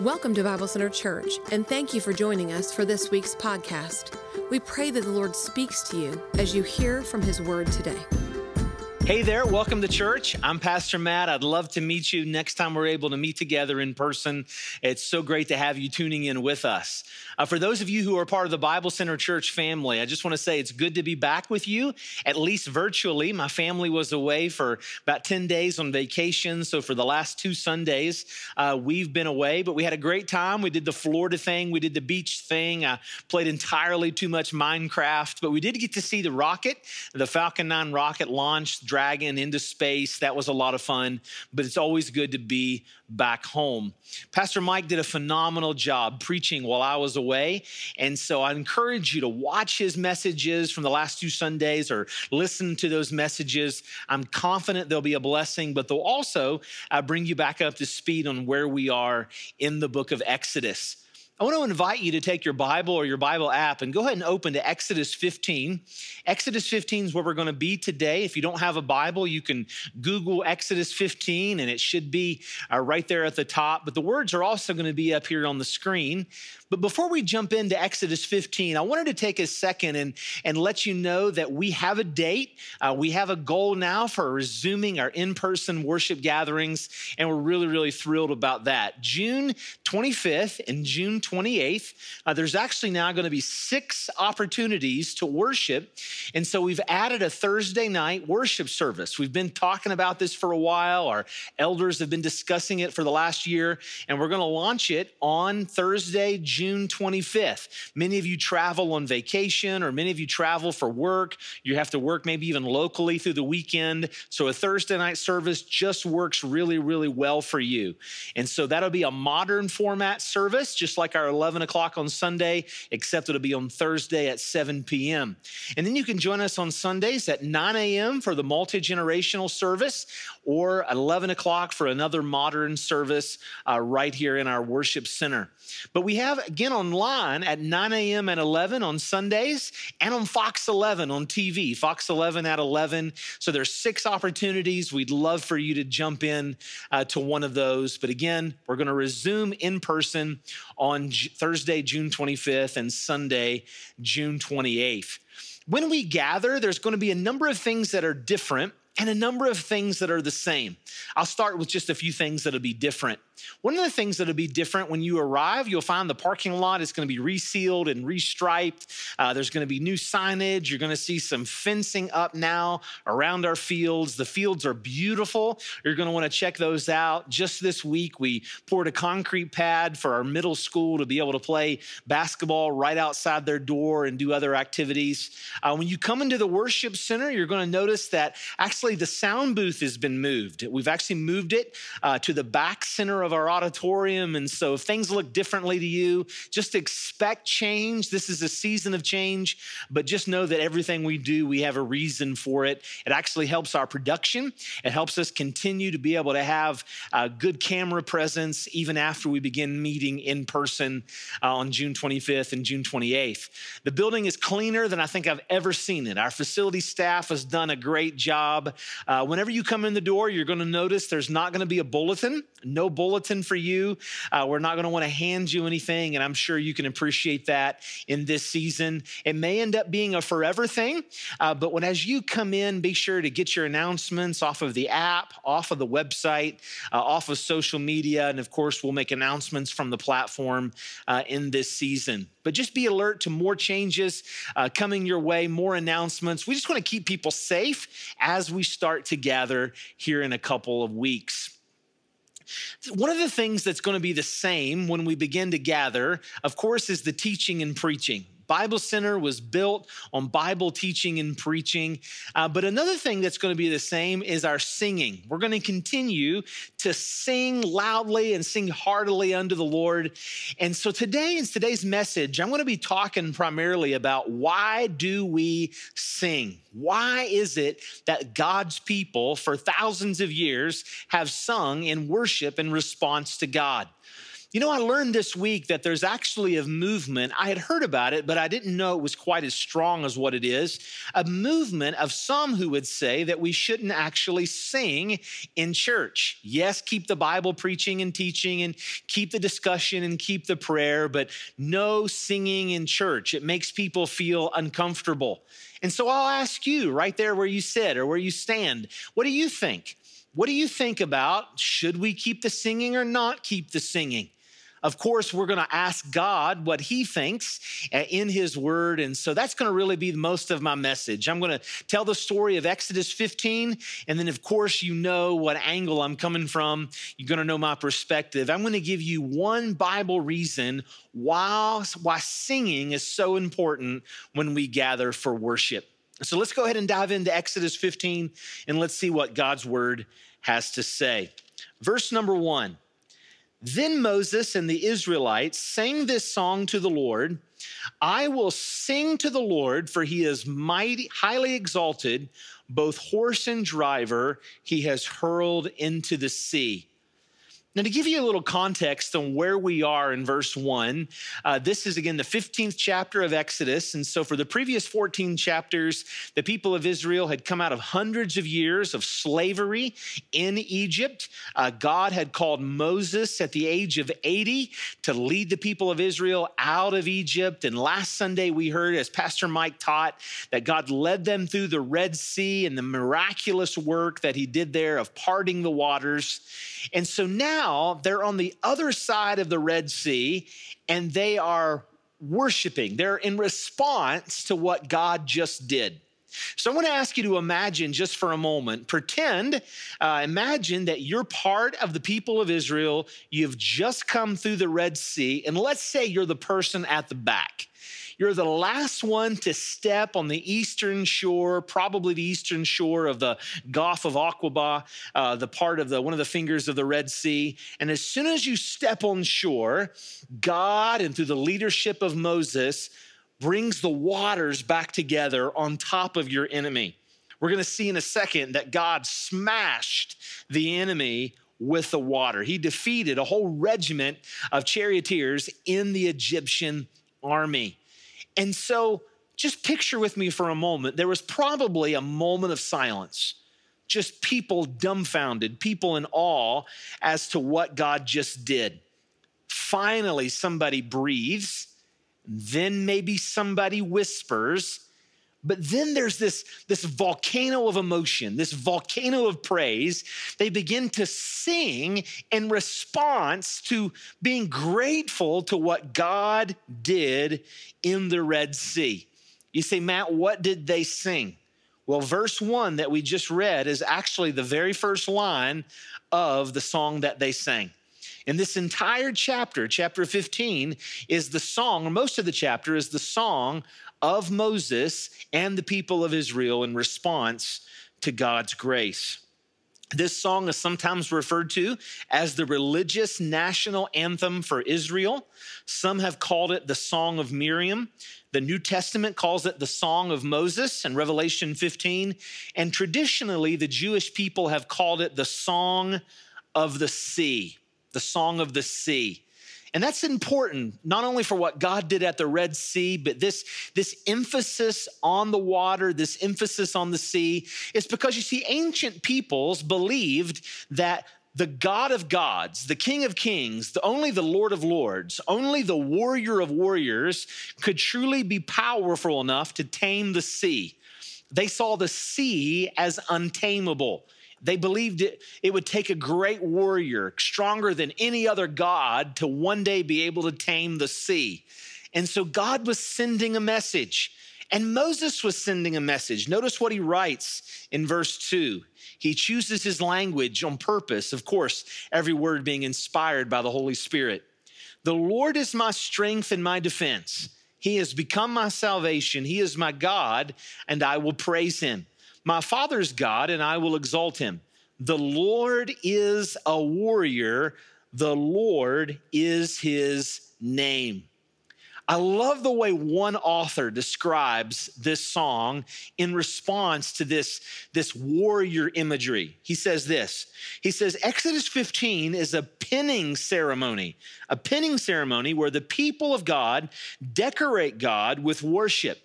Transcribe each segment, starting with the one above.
Welcome to Bible Center Church, and thank you for joining us for this week's podcast. We pray that the Lord speaks to you as you hear from His Word today. Hey there, welcome to church. I'm Pastor Matt. I'd love to meet you next time we're able to meet together in person. It's so great to have you tuning in with us. Uh, for those of you who are part of the Bible Center Church family, I just want to say it's good to be back with you, at least virtually. My family was away for about 10 days on vacation. So for the last two Sundays, uh, we've been away, but we had a great time. We did the Florida thing, we did the beach thing. I played entirely too much Minecraft, but we did get to see the rocket, the Falcon 9 rocket launch Dragon into space. That was a lot of fun, but it's always good to be back home. Pastor Mike did a phenomenal job preaching while I was away. And so I encourage you to watch his messages from the last two Sundays or listen to those messages. I'm confident they'll be a blessing, but they'll also uh, bring you back up to speed on where we are in the book of Exodus. I want to invite you to take your Bible or your Bible app and go ahead and open to Exodus 15. Exodus 15 is where we're going to be today. If you don't have a Bible, you can Google Exodus 15 and it should be uh, right there at the top. But the words are also going to be up here on the screen. But before we jump into Exodus 15, I wanted to take a second and, and let you know that we have a date. Uh, we have a goal now for resuming our in person worship gatherings, and we're really, really thrilled about that. June 25th and June 28th, uh, there's actually now going to be six opportunities to worship. And so we've added a Thursday night worship service. We've been talking about this for a while. Our elders have been discussing it for the last year, and we're going to launch it on Thursday, June 25th. Many of you travel on vacation, or many of you travel for work. You have to work maybe even locally through the weekend. So a Thursday night service just works really, really well for you. And so that'll be a modern format service, just like our 11 o'clock on Sunday, except it'll be on Thursday at 7 p.m. And then you can join us on Sundays at 9 a.m. for the multi generational service, or 11 o'clock for another modern service uh, right here in our worship center. But we have again online at 9 a.m. and 11 on Sundays and on Fox 11 on TV, Fox 11 at 11. So there's six opportunities. We'd love for you to jump in uh, to one of those. But again, we're going to resume in person on Thursday, June 25th and Sunday, June 28th. When we gather, there's going to be a number of things that are different and a number of things that are the same. I'll start with just a few things that'll be different. One of the things that'll be different when you arrive, you'll find the parking lot is going to be resealed and restriped. Uh, there's going to be new signage. You're going to see some fencing up now around our fields. The fields are beautiful. You're going to want to check those out. Just this week, we poured a concrete pad for our middle school to be able to play basketball right outside their door and do other activities. Uh, when you come into the worship center, you're going to notice that actually the sound booth has been moved. We've actually moved it uh, to the back center of our auditorium. And so if things look differently to you, just expect change. This is a season of change, but just know that everything we do, we have a reason for it. It actually helps our production. It helps us continue to be able to have a good camera presence even after we begin meeting in person uh, on June 25th and June 28th. The building is cleaner than I think I've ever seen it. Our facility staff has done a great job. Uh, whenever you come in the door, you're going to notice there's not going to be a bulletin, no bulletin bulletin for you. Uh, we're not going to want to hand you anything, and I'm sure you can appreciate that in this season. It may end up being a forever thing, uh, but when as you come in, be sure to get your announcements off of the app, off of the website, uh, off of social media, and of course, we'll make announcements from the platform uh, in this season. But just be alert to more changes uh, coming your way, more announcements. We just want to keep people safe as we start to gather here in a couple of weeks. One of the things that's going to be the same when we begin to gather, of course, is the teaching and preaching. Bible Center was built on Bible teaching and preaching. Uh, but another thing that's going to be the same is our singing. We're going to continue to sing loudly and sing heartily unto the Lord. And so today, in today's message, I'm going to be talking primarily about why do we sing? Why is it that God's people for thousands of years have sung in worship in response to God? You know, I learned this week that there's actually a movement. I had heard about it, but I didn't know it was quite as strong as what it is. A movement of some who would say that we shouldn't actually sing in church. Yes, keep the Bible preaching and teaching and keep the discussion and keep the prayer, but no singing in church. It makes people feel uncomfortable. And so I'll ask you right there where you sit or where you stand, what do you think? What do you think about should we keep the singing or not keep the singing? Of course, we're going to ask God what He thinks uh, in His Word. And so that's going to really be most of my message. I'm going to tell the story of Exodus 15. And then, of course, you know what angle I'm coming from. You're going to know my perspective. I'm going to give you one Bible reason why, why singing is so important when we gather for worship. So let's go ahead and dive into Exodus 15 and let's see what God's Word has to say. Verse number one. Then Moses and the Israelites sang this song to the Lord I will sing to the Lord, for he is mighty, highly exalted, both horse and driver, he has hurled into the sea. Now, to give you a little context on where we are in verse one, uh, this is again the 15th chapter of Exodus. And so, for the previous 14 chapters, the people of Israel had come out of hundreds of years of slavery in Egypt. Uh, God had called Moses at the age of 80 to lead the people of Israel out of Egypt. And last Sunday, we heard, as Pastor Mike taught, that God led them through the Red Sea and the miraculous work that he did there of parting the waters. And so now they're on the other side of the Red Sea and they are worshiping. They're in response to what God just did. So I want to ask you to imagine just for a moment, pretend, uh, imagine that you're part of the people of Israel. You've just come through the Red Sea, and let's say you're the person at the back. You're the last one to step on the eastern shore, probably the eastern shore of the Gulf of Aqaba, uh, the part of the one of the fingers of the Red Sea. And as soon as you step on shore, God, and through the leadership of Moses, brings the waters back together on top of your enemy. We're going to see in a second that God smashed the enemy with the water. He defeated a whole regiment of charioteers in the Egyptian army. And so just picture with me for a moment, there was probably a moment of silence, just people dumbfounded, people in awe as to what God just did. Finally, somebody breathes, then maybe somebody whispers, but then there's this, this volcano of emotion, this volcano of praise. They begin to sing in response to being grateful to what God did in the Red Sea. You say, Matt, what did they sing? Well, verse one that we just read is actually the very first line of the song that they sang. And this entire chapter, chapter 15, is the song, or most of the chapter is the song of Moses and the people of Israel in response to God's grace. This song is sometimes referred to as the religious national anthem for Israel. Some have called it the Song of Miriam. The New Testament calls it the Song of Moses in Revelation 15. And traditionally, the Jewish people have called it the Song of the Sea, the Song of the Sea. And that's important, not only for what God did at the Red Sea, but this, this emphasis on the water, this emphasis on the sea, is because you see, ancient peoples believed that the God of gods, the King of kings, the, only the Lord of lords, only the warrior of warriors could truly be powerful enough to tame the sea. They saw the sea as untamable. They believed it, it would take a great warrior, stronger than any other God, to one day be able to tame the sea. And so God was sending a message. And Moses was sending a message. Notice what he writes in verse 2. He chooses his language on purpose, of course, every word being inspired by the Holy Spirit. The Lord is my strength and my defense. He has become my salvation. He is my God, and I will praise him my father's God, and I will exalt him. The Lord is a warrior, the Lord is his name. I love the way one author describes this song in response to this, this warrior imagery. He says this He says, Exodus 15 is a pinning ceremony, a pinning ceremony where the people of God decorate God with worship,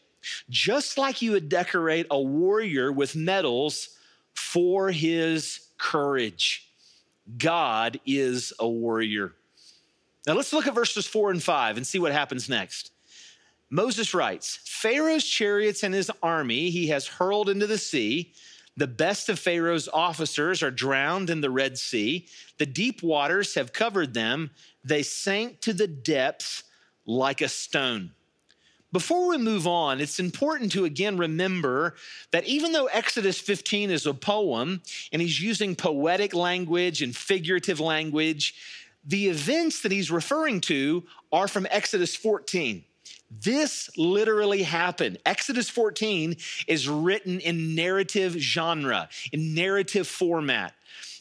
just like you would decorate a warrior with medals for his courage. God is a warrior. Now let's look at verses four and five and see what happens next. Moses writes Pharaoh's chariots and his army he has hurled into the sea. The best of Pharaoh's officers are drowned in the Red Sea. The deep waters have covered them. They sank to the depths like a stone. Before we move on, it's important to again remember that even though Exodus 15 is a poem and he's using poetic language and figurative language, the events that he's referring to are from Exodus 14. This literally happened. Exodus 14 is written in narrative genre, in narrative format.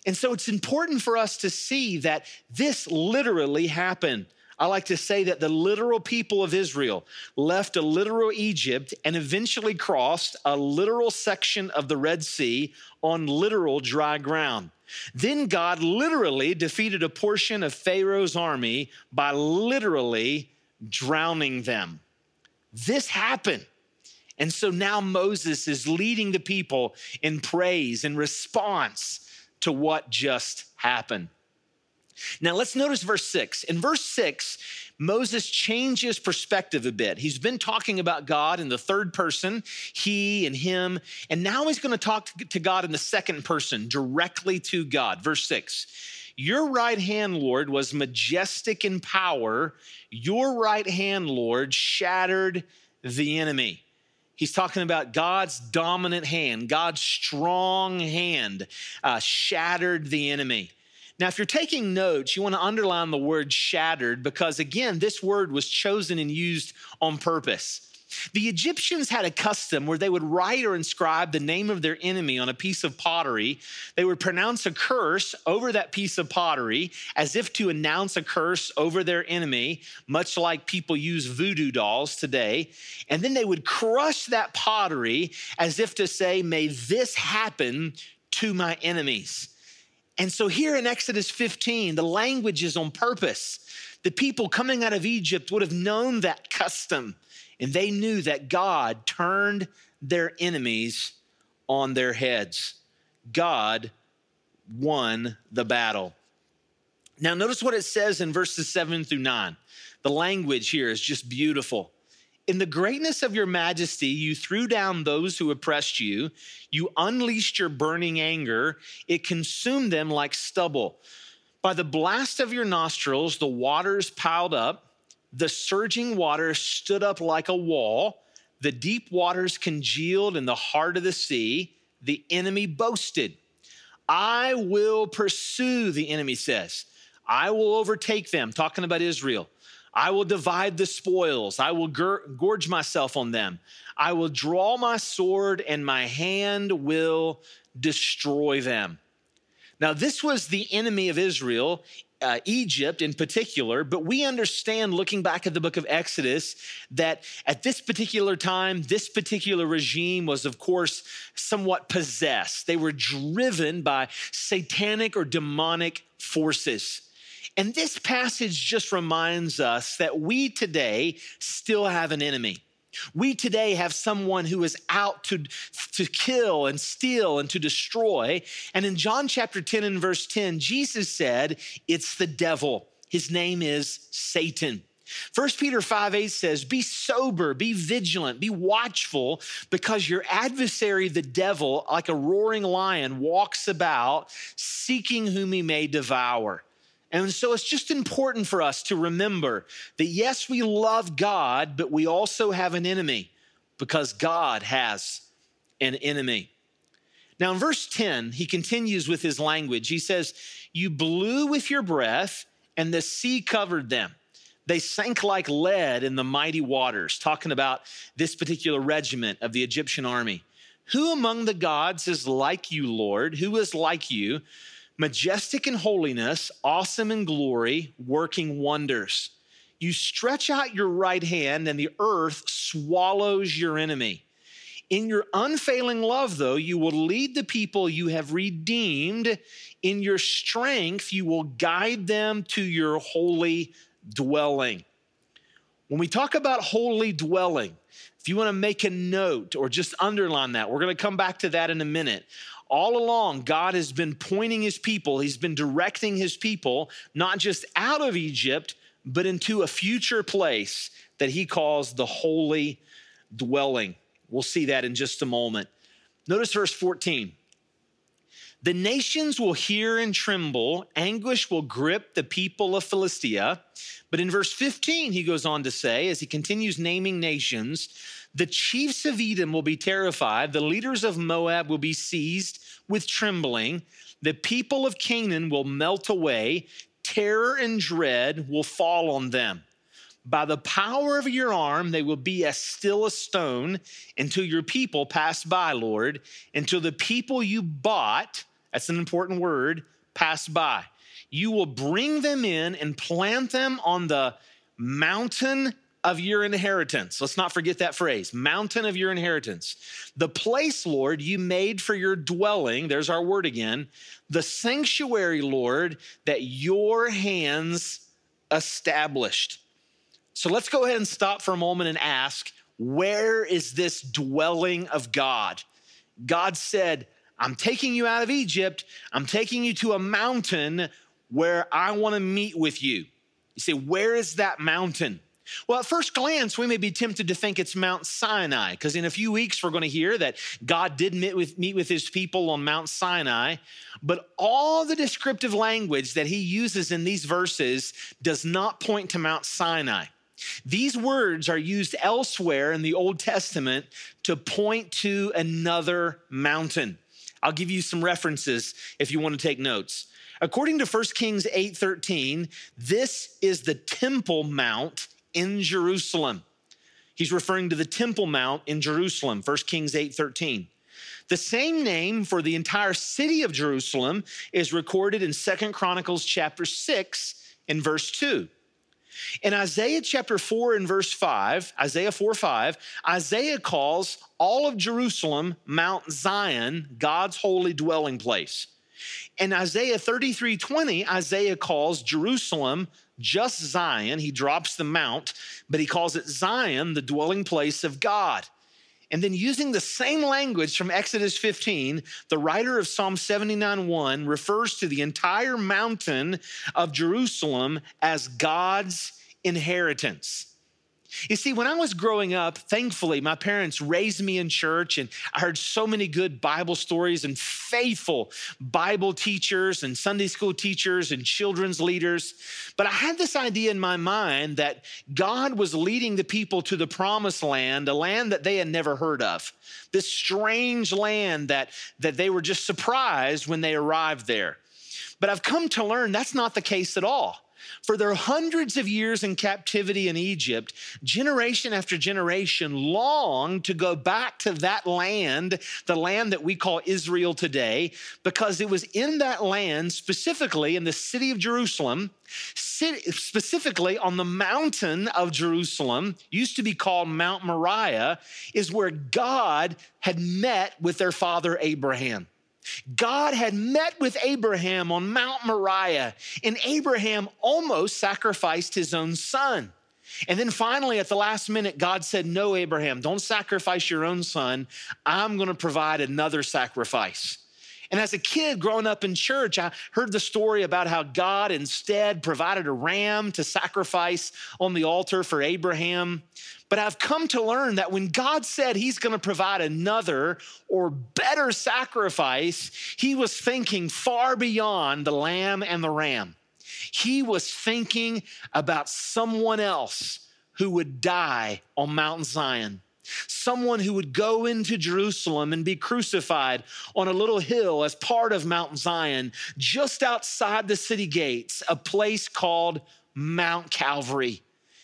And so it's important for us to see that this literally happened. I like to say that the literal people of Israel left a literal Egypt and eventually crossed a literal section of the Red Sea on literal dry ground. Then God literally defeated a portion of Pharaoh's army by literally drowning them. This happened. And so now Moses is leading the people in praise in response to what just happened. Now let's notice verse six. In verse six, Moses changes perspective a bit. He's been talking about God in the third person, he and him, and now he's going to talk to God in the second person, directly to God. Verse six. Your right hand, Lord, was majestic in power. Your right hand, Lord, shattered the enemy. He's talking about God's dominant hand, God's strong hand uh, shattered the enemy. Now, if you're taking notes, you want to underline the word shattered because, again, this word was chosen and used on purpose. The Egyptians had a custom where they would write or inscribe the name of their enemy on a piece of pottery. They would pronounce a curse over that piece of pottery as if to announce a curse over their enemy, much like people use voodoo dolls today. And then they would crush that pottery as if to say, May this happen to my enemies. And so here in Exodus 15, the language is on purpose. The people coming out of Egypt would have known that custom, and they knew that God turned their enemies on their heads. God won the battle. Now, notice what it says in verses seven through nine. The language here is just beautiful. In the greatness of your majesty, you threw down those who oppressed you. You unleashed your burning anger. It consumed them like stubble. By the blast of your nostrils, the waters piled up. The surging waters stood up like a wall. The deep waters congealed in the heart of the sea. The enemy boasted. I will pursue, the enemy says. I will overtake them, talking about Israel. I will divide the spoils. I will gorge myself on them. I will draw my sword and my hand will destroy them. Now, this was the enemy of Israel, uh, Egypt in particular, but we understand looking back at the book of Exodus that at this particular time, this particular regime was, of course, somewhat possessed. They were driven by satanic or demonic forces. And this passage just reminds us that we today still have an enemy. We today have someone who is out to, to kill and steal and to destroy. And in John chapter 10 and verse 10, Jesus said, It's the devil. His name is Satan. 1 Peter 5 8 says, Be sober, be vigilant, be watchful, because your adversary, the devil, like a roaring lion, walks about seeking whom he may devour. And so it's just important for us to remember that yes, we love God, but we also have an enemy because God has an enemy. Now, in verse 10, he continues with his language. He says, You blew with your breath, and the sea covered them. They sank like lead in the mighty waters, talking about this particular regiment of the Egyptian army. Who among the gods is like you, Lord? Who is like you? Majestic in holiness, awesome in glory, working wonders. You stretch out your right hand, and the earth swallows your enemy. In your unfailing love, though, you will lead the people you have redeemed. In your strength, you will guide them to your holy dwelling. When we talk about holy dwelling, if you want to make a note or just underline that, we're going to come back to that in a minute. All along, God has been pointing his people, he's been directing his people, not just out of Egypt, but into a future place that he calls the holy dwelling. We'll see that in just a moment. Notice verse 14. The nations will hear and tremble, anguish will grip the people of Philistia. But in verse 15, he goes on to say, as he continues naming nations, the chiefs of Edom will be terrified, the leaders of Moab will be seized with trembling, the people of Canaan will melt away, terror and dread will fall on them. By the power of your arm, they will be as still as stone until your people pass by, Lord, until the people you bought that's an important word, pass by. You will bring them in and plant them on the mountain of your inheritance. Let's not forget that phrase mountain of your inheritance. The place, Lord, you made for your dwelling. There's our word again. The sanctuary, Lord, that your hands established. So let's go ahead and stop for a moment and ask where is this dwelling of God? God said, I'm taking you out of Egypt. I'm taking you to a mountain where I want to meet with you. You say, where is that mountain? Well, at first glance, we may be tempted to think it's Mount Sinai, because in a few weeks we're going to hear that God did meet with, meet with his people on Mount Sinai. But all the descriptive language that he uses in these verses does not point to Mount Sinai. These words are used elsewhere in the Old Testament to point to another mountain. I'll give you some references if you want to take notes. According to 1 Kings 8:13, this is the Temple Mount in Jerusalem. He's referring to the Temple Mount in Jerusalem, 1 Kings 8:13. The same name for the entire city of Jerusalem is recorded in Second Chronicles chapter 6 and verse 2. In Isaiah chapter 4 and verse 5, Isaiah 4 5, Isaiah calls all of Jerusalem Mount Zion, God's holy dwelling place. In Isaiah 33 20, Isaiah calls Jerusalem just Zion. He drops the mount, but he calls it Zion, the dwelling place of God. And then using the same language from Exodus 15, the writer of Psalm 79 1 refers to the entire mountain of Jerusalem as God's inheritance. You see, when I was growing up, thankfully, my parents raised me in church, and I heard so many good Bible stories and faithful Bible teachers and Sunday school teachers and children's leaders. But I had this idea in my mind that God was leading the people to the promised land, a land that they had never heard of, this strange land that, that they were just surprised when they arrived there. But I've come to learn that's not the case at all. For their hundreds of years in captivity in Egypt, generation after generation longed to go back to that land, the land that we call Israel today, because it was in that land, specifically in the city of Jerusalem, specifically on the mountain of Jerusalem, used to be called Mount Moriah, is where God had met with their father Abraham. God had met with Abraham on Mount Moriah, and Abraham almost sacrificed his own son. And then finally, at the last minute, God said, No, Abraham, don't sacrifice your own son. I'm going to provide another sacrifice. And as a kid growing up in church, I heard the story about how God instead provided a ram to sacrifice on the altar for Abraham. But I've come to learn that when God said he's going to provide another or better sacrifice, he was thinking far beyond the lamb and the ram. He was thinking about someone else who would die on Mount Zion someone who would go into Jerusalem and be crucified on a little hill as part of Mount Zion, just outside the city gates, a place called Mount Calvary.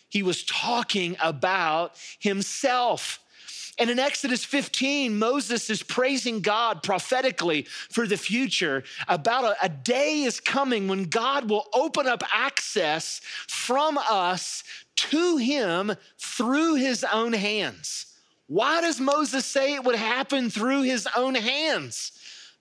He was talking about himself. And in Exodus 15, Moses is praising God prophetically for the future about a, a, day is coming when God will open up access from us to him through his own hands. Why does Moses say it would happen through his own hands?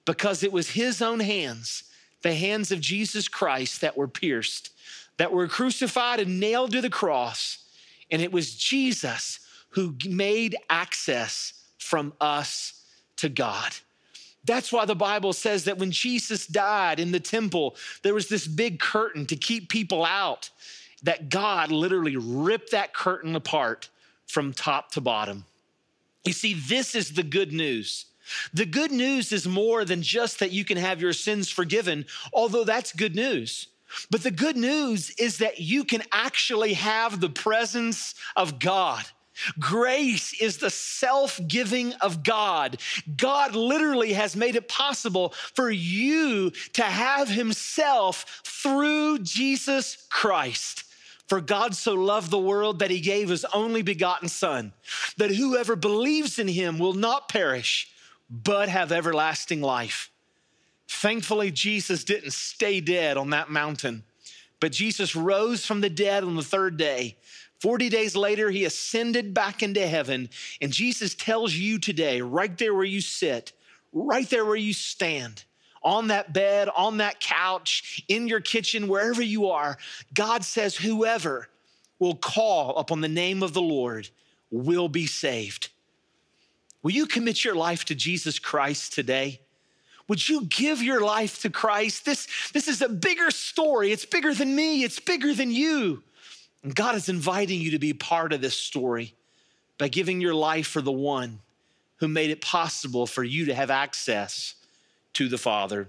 Because it was his own hands, the hands of Jesus Christ, that were pierced, that were crucified and nailed to the cross. And it was Jesus who made access from us to God. That's why the Bible says that when Jesus died in the temple, there was this big curtain to keep people out, that God literally ripped that curtain apart from top to bottom. You see, this is the good news. The good news is more than just that you can have your sins forgiven, although that's good news. But the good news is that you can actually have the presence of God. Grace is the self giving of God. God literally has made it possible for you to have Himself through Jesus Christ. For God so loved the world that He gave His only begotten Son, that whoever believes in Him will not perish, but have everlasting life. Thankfully, Jesus didn't stay dead on that mountain, but Jesus rose from the dead on the third day 40 days later, he ascended back into heaven. And Jesus tells you today, right there where you sit, right there where you stand, on that bed, on that couch, in your kitchen, wherever you are, God says, whoever will call upon the name of the Lord will be saved. Will you commit your life to Jesus Christ today? Would you give your life to Christ? This, this is a bigger story. It's bigger than me, it's bigger than you. And God is inviting you to be part of this story by giving your life for the one who made it possible for you to have access to the Father.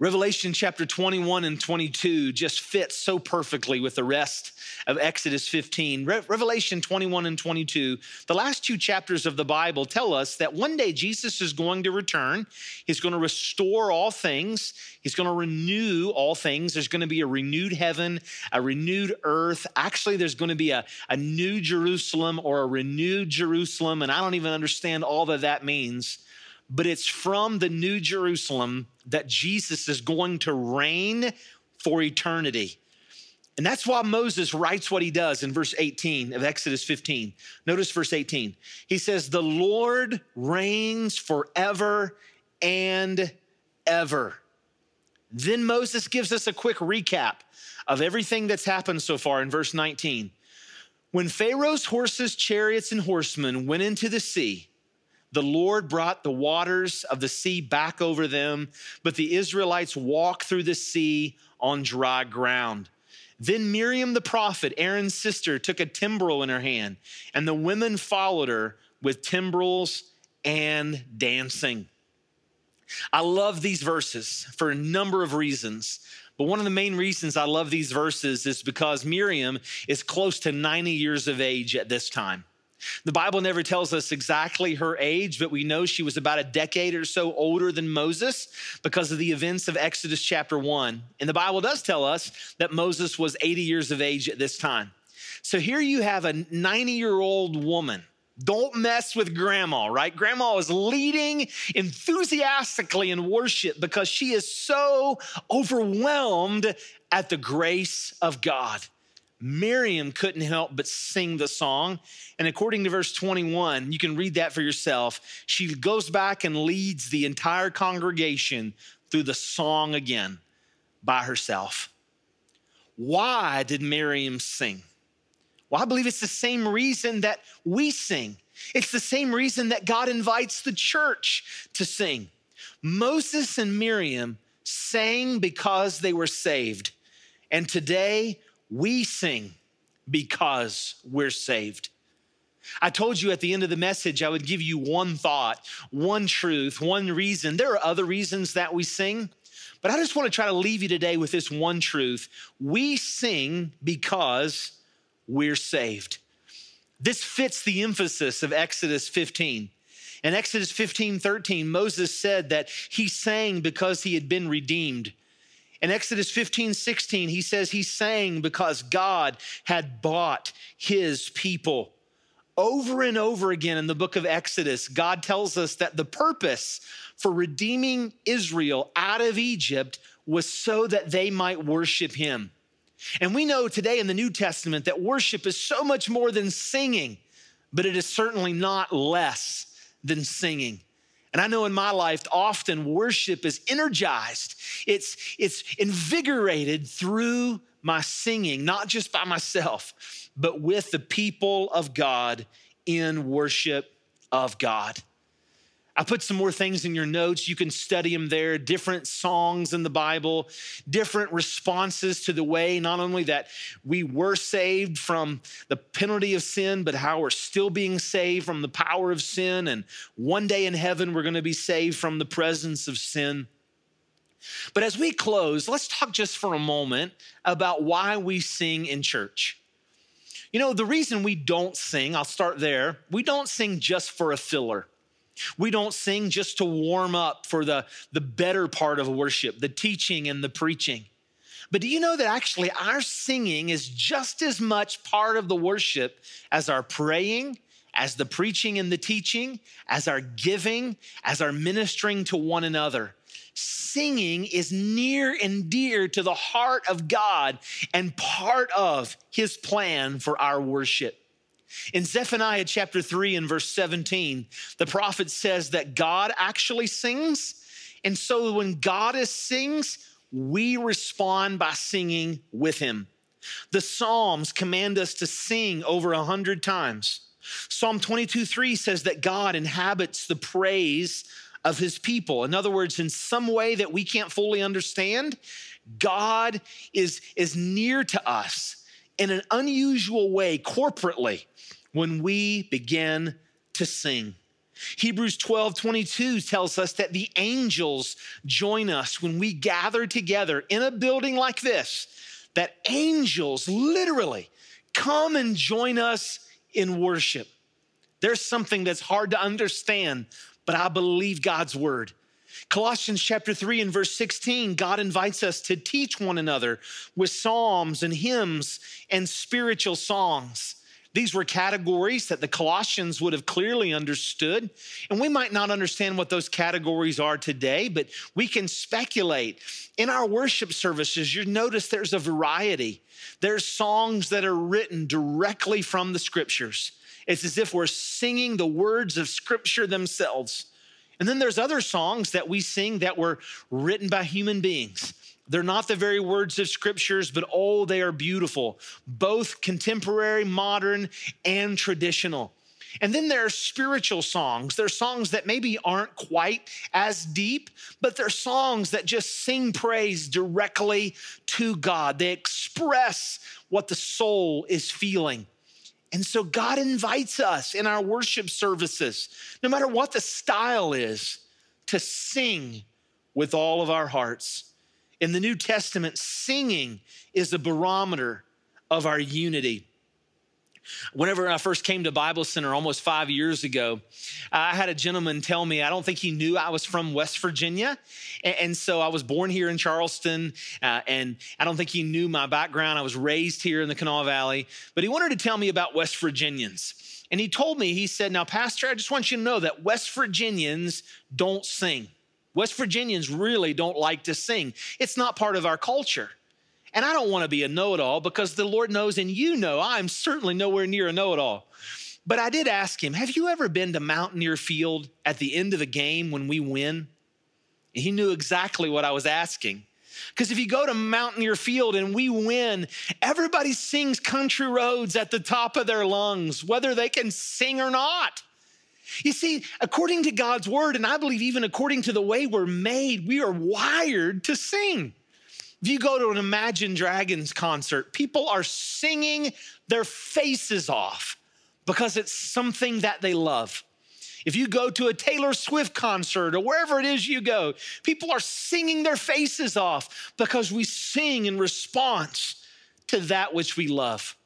Revelation chapter 21 and 22 just fits so perfectly with the rest of Exodus 15. Re- Revelation 21 and 22, the last two chapters of the Bible tell us that one day Jesus is going to return. He's going to restore all things, He's going to renew all things. There's going to be a renewed heaven, a renewed earth. Actually, there's going to be a, a new Jerusalem or a renewed Jerusalem, and I don't even understand all that that means but it's from the New Jerusalem that Jesus is going to reign for eternity. And that's why Moses writes what he does in verse 18 of Exodus 15. Notice verse 18. He says, The Lord reigns forever and ever. Then Moses gives us a quick recap of everything that's happened so far in verse 19. When Pharaoh's horses, chariots, and horsemen went into the sea, the Lord brought the waters of the sea back over them, but the Israelites walked through the sea on dry ground. Then Miriam the prophet, Aaron's sister, took a timbrel in her hand, and the women followed her with timbrels and dancing. I love these verses for a number of reasons. But one of the main reasons I love these verses is because Miriam is close to 90 years of age at this time. The Bible never tells us exactly her age, but we know she was about a decade or so older than Moses because of the events of Exodus chapter 1. And the Bible does tell us that Moses was 80 years of age at this time. So here you have a 90 year old woman. Don't mess with grandma, right? Grandma is leading enthusiastically in worship because she is so overwhelmed at the grace of God. Miriam couldn't help but sing the song. And according to verse 21, you can read that for yourself. She goes back and leads the entire congregation through the song again by herself. Why did Miriam sing? Well, I believe it's the same reason that we sing. It's the same reason that God invites the church to sing. Moses and Miriam sang because they were saved. And today, we sing because we're saved. I told you at the end of the message, I would give you one thought, one truth, one reason. There are other reasons that we sing, but I just want to try to leave you today with this one truth. We sing because we're saved. This fits the emphasis of Exodus 15. In Exodus 15 13, Moses said that he sang because he had been redeemed. In Exodus 15, 16, he says he sang because God had bought his people. Over and over again in the book of Exodus, God tells us that the purpose for redeeming Israel out of Egypt was so that they might worship him. And we know today in the New Testament that worship is so much more than singing, but it is certainly not less than singing. And I know in my life, often worship is energized, it's, it's invigorated through my singing, not just by myself, but with the people of God in worship of God. I put some more things in your notes. You can study them there. Different songs in the Bible, different responses to the way not only that we were saved from the penalty of sin, but how we're still being saved from the power of sin. And one day in heaven, we're going to be saved from the presence of sin. But as we close, let's talk just for a moment about why we sing in church. You know, the reason we don't sing, I'll start there, we don't sing just for a filler. We don't sing just to warm up for the, the better part of worship, the teaching and the preaching. But do you know that actually our singing is just as much part of the worship as our praying, as the preaching and the teaching, as our giving, as our ministering to one another? Singing is near and dear to the heart of God and part of his plan for our worship. In Zephaniah chapter 3 and verse 17, the prophet says that God actually sings. And so when God is sings, we respond by singing with him. The Psalms command us to sing over a hundred times. Psalm 22 3 says that God inhabits the praise of his people. In other words, in some way that we can't fully understand, God is, is near to us in an unusual way corporately when we begin to sing. Hebrews 12 22 tells us that the angels join us when we gather together in a building like this, that angels literally come and join us in worship. There's something that's hard to understand, but I believe God's word. Colossians chapter 3 and verse 16, God invites us to teach one another with psalms and hymns and spiritual songs. These were categories that the Colossians would have clearly understood. And we might not understand what those categories are today, but we can speculate. In our worship services, you notice there's a variety. There's songs that are written directly from the scriptures. It's as if we're singing the words of scripture themselves. And then there's other songs that we sing that were written by human beings. They're not the very words of scriptures, but oh, they are beautiful, both contemporary, modern, and traditional. And then there are spiritual songs. They're songs that maybe aren't quite as deep, but they're songs that just sing praise directly to God. They express what the soul is feeling. And so God invites us in our worship services, no matter what the style is, to sing with all of our hearts. In the New Testament, singing is a barometer of our unity. Whenever I first came to Bible Center almost five years ago, I had a gentleman tell me, I don't think he knew I was from West Virginia. And, so I was born here in Charleston, uh, and I don't think he knew my background. I was raised here in the Kanawha Valley, but he wanted to tell me about West Virginians. And he told me, he said, Now, Pastor, I just want you to know that West Virginians don't sing. West Virginians really don't like to sing. It's not part of our culture. And I don't want to be a know it all because the Lord knows and you know I'm certainly nowhere near a know it all. But I did ask him, Have you ever been to Mountaineer Field at the end of a game when we win? And he knew exactly what I was asking. Because if you go to Mountaineer Field and we win, everybody sings country roads at the top of their lungs, whether they can sing or not. You see, according to God's word, and I believe even according to the way we're made, we are wired to sing. If you go to an Imagine Dragons concert, people are singing their faces off because it's something that they love. If you go to a Taylor Swift concert or wherever it is you go, people are singing their faces off because we sing in response to that which we love.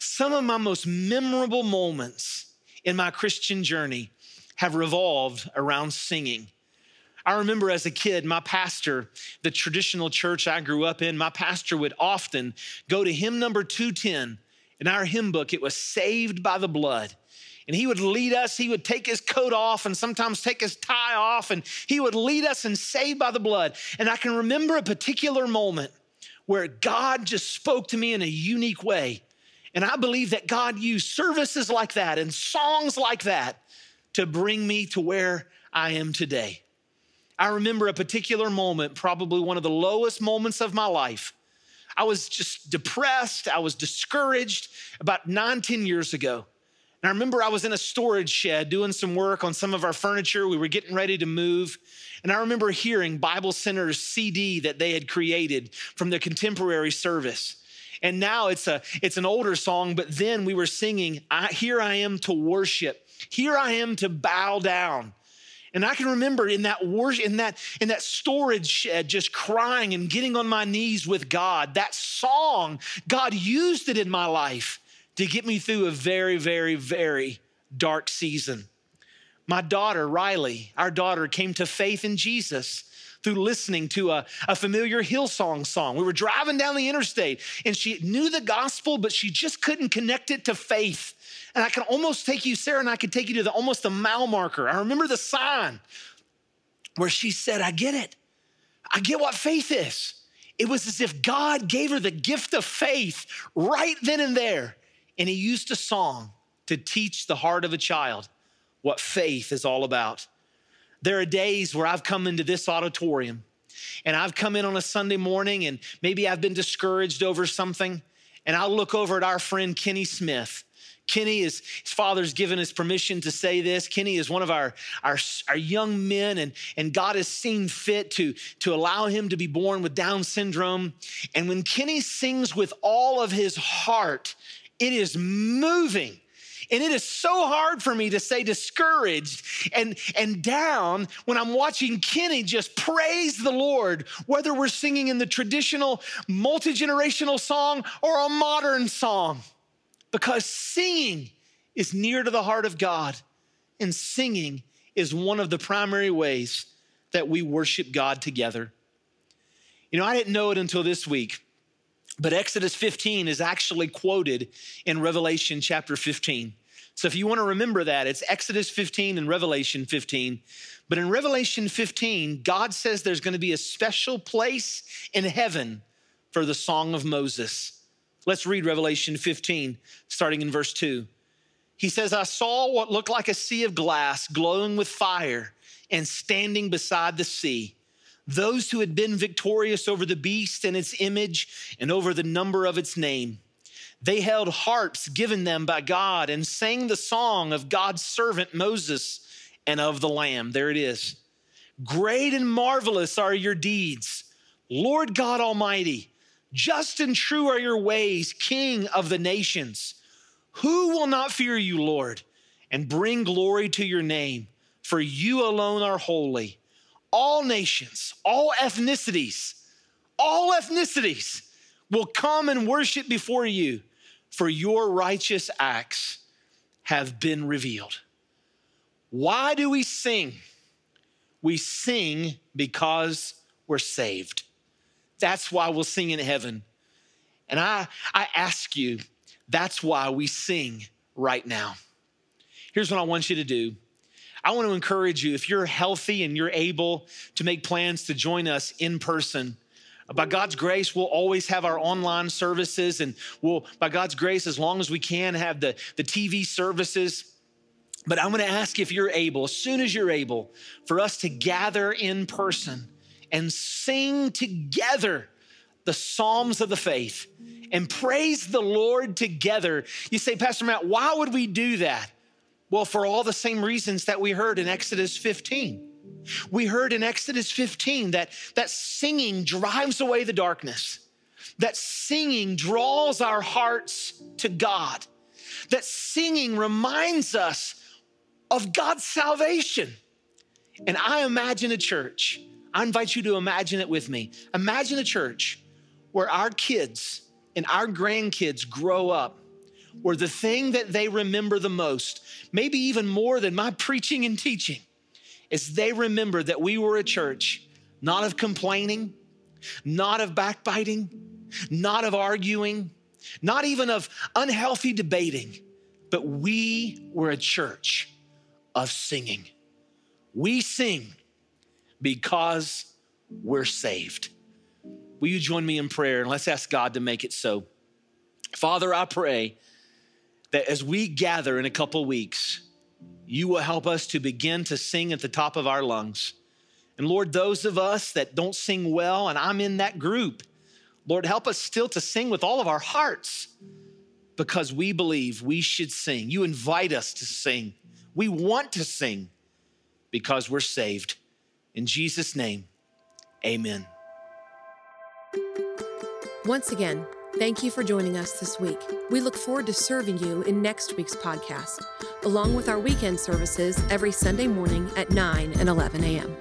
Some of my most memorable moments in my Christian journey have revolved around singing. I remember as a kid, my pastor, the traditional church I grew up in, my pastor would often go to hymn number 210. In our hymn book, it was Saved by the Blood. And he would lead us. He would take his coat off and sometimes take his tie off, and he would lead us and saved by the blood. And I can remember a particular moment where God just spoke to me in a unique way. And I believe that God used services like that and songs like that to bring me to where I am today. I remember a particular moment, probably one of the lowest moments of my life. I was just depressed, I was discouraged about nine, ten years ago. And I remember I was in a storage shed doing some work on some of our furniture. We were getting ready to move. And I remember hearing Bible Center's CD that they had created from the contemporary service. And now it's a it's an older song, but then we were singing, I, "Here I am to worship. Here I am to bow down." And I can remember in that worship, in that in that storage shed, just crying and getting on my knees with God. That song, God used it in my life to get me through a very, very, very dark season. My daughter, Riley, our daughter, came to faith in Jesus through listening to a, a familiar Hillsong song. We were driving down the interstate and she knew the gospel, but she just couldn't connect it to faith. And I can almost take you, Sarah and I could take you to the almost the mile marker. I remember the sign where she said, I get it. I get what faith is. It was as if God gave her the gift of faith right then and there. And he used a song to teach the heart of a child what faith is all about. There are days where I've come into this auditorium and I've come in on a Sunday morning and maybe I've been discouraged over something. And I'll look over at our friend Kenny Smith. Kenny is his father's given us permission to say this. Kenny is one of our, our, our young men, and, and God has seen fit to, to allow him to be born with Down syndrome. And when Kenny sings with all of his heart, it is moving. And it is so hard for me to say discouraged and, and down when I'm watching Kenny just praise the Lord, whether we're singing in the traditional multi generational song or a modern song, because singing is near to the heart of God, and singing is one of the primary ways that we worship God together. You know, I didn't know it until this week. But Exodus 15 is actually quoted in Revelation chapter 15. So if you want to remember that, it's Exodus 15 and Revelation 15. But in Revelation 15, God says there's going to be a special place in heaven for the Song of Moses. Let's read Revelation 15, starting in verse 2. He says, I saw what looked like a sea of glass glowing with fire and standing beside the sea those who had been victorious over the beast and its image and over the number of its name. They held harps given them by God and sang the song of God's servant Moses and of the Lamb. There it is. Great and marvelous are your deeds, Lord God Almighty. Just and true are your ways, King of the nations. Who will not fear you, Lord, and bring glory to your name? For you alone are holy all nations, all ethnicities, all ethnicities will come and worship before you, for your righteous acts have been revealed. Why do we sing? We sing because we're saved. That's why we'll sing in heaven. And I, I ask you, that's why we sing right now. Here's what I want you to do I want to encourage you if you're healthy and you're able to make plans to join us in person. By God's grace, we'll always have our online services, and we'll, by God's grace, as long as we can, have the, the TV services. But I'm gonna ask if you're able, as soon as you're able, for us to gather in person and sing together the Psalms of the faith and praise the Lord together. You say, Pastor Matt, why would we do that? Well, for all the same reasons that we heard in Exodus 15. We heard in Exodus 15 that, that singing drives away the darkness, that singing draws our hearts to God, that singing reminds us of God's salvation. And I imagine a church, I invite you to imagine it with me. Imagine a church where our kids and our grandkids grow up where the thing that they remember the most, maybe even more than my preaching and teaching, is they remember that we were a church not of complaining, not of backbiting, not of arguing, not even of unhealthy debating, but we were a church of singing. We sing because we're saved. Will you join me in prayer and let's ask God to make it so? Father, I pray that as we gather in a couple weeks, you will help us to begin to sing at the top of our lungs. And Lord, those of us that don't sing well, and I'm in that group, Lord, help us still to sing with all of our hearts because we believe we should sing. You invite us to sing. We want to sing because we're saved. In Jesus' name, amen. Once again, thank you for joining us this week. We look forward to serving you in next week's podcast, along with our weekend services every Sunday morning at 9 and 11 a.m.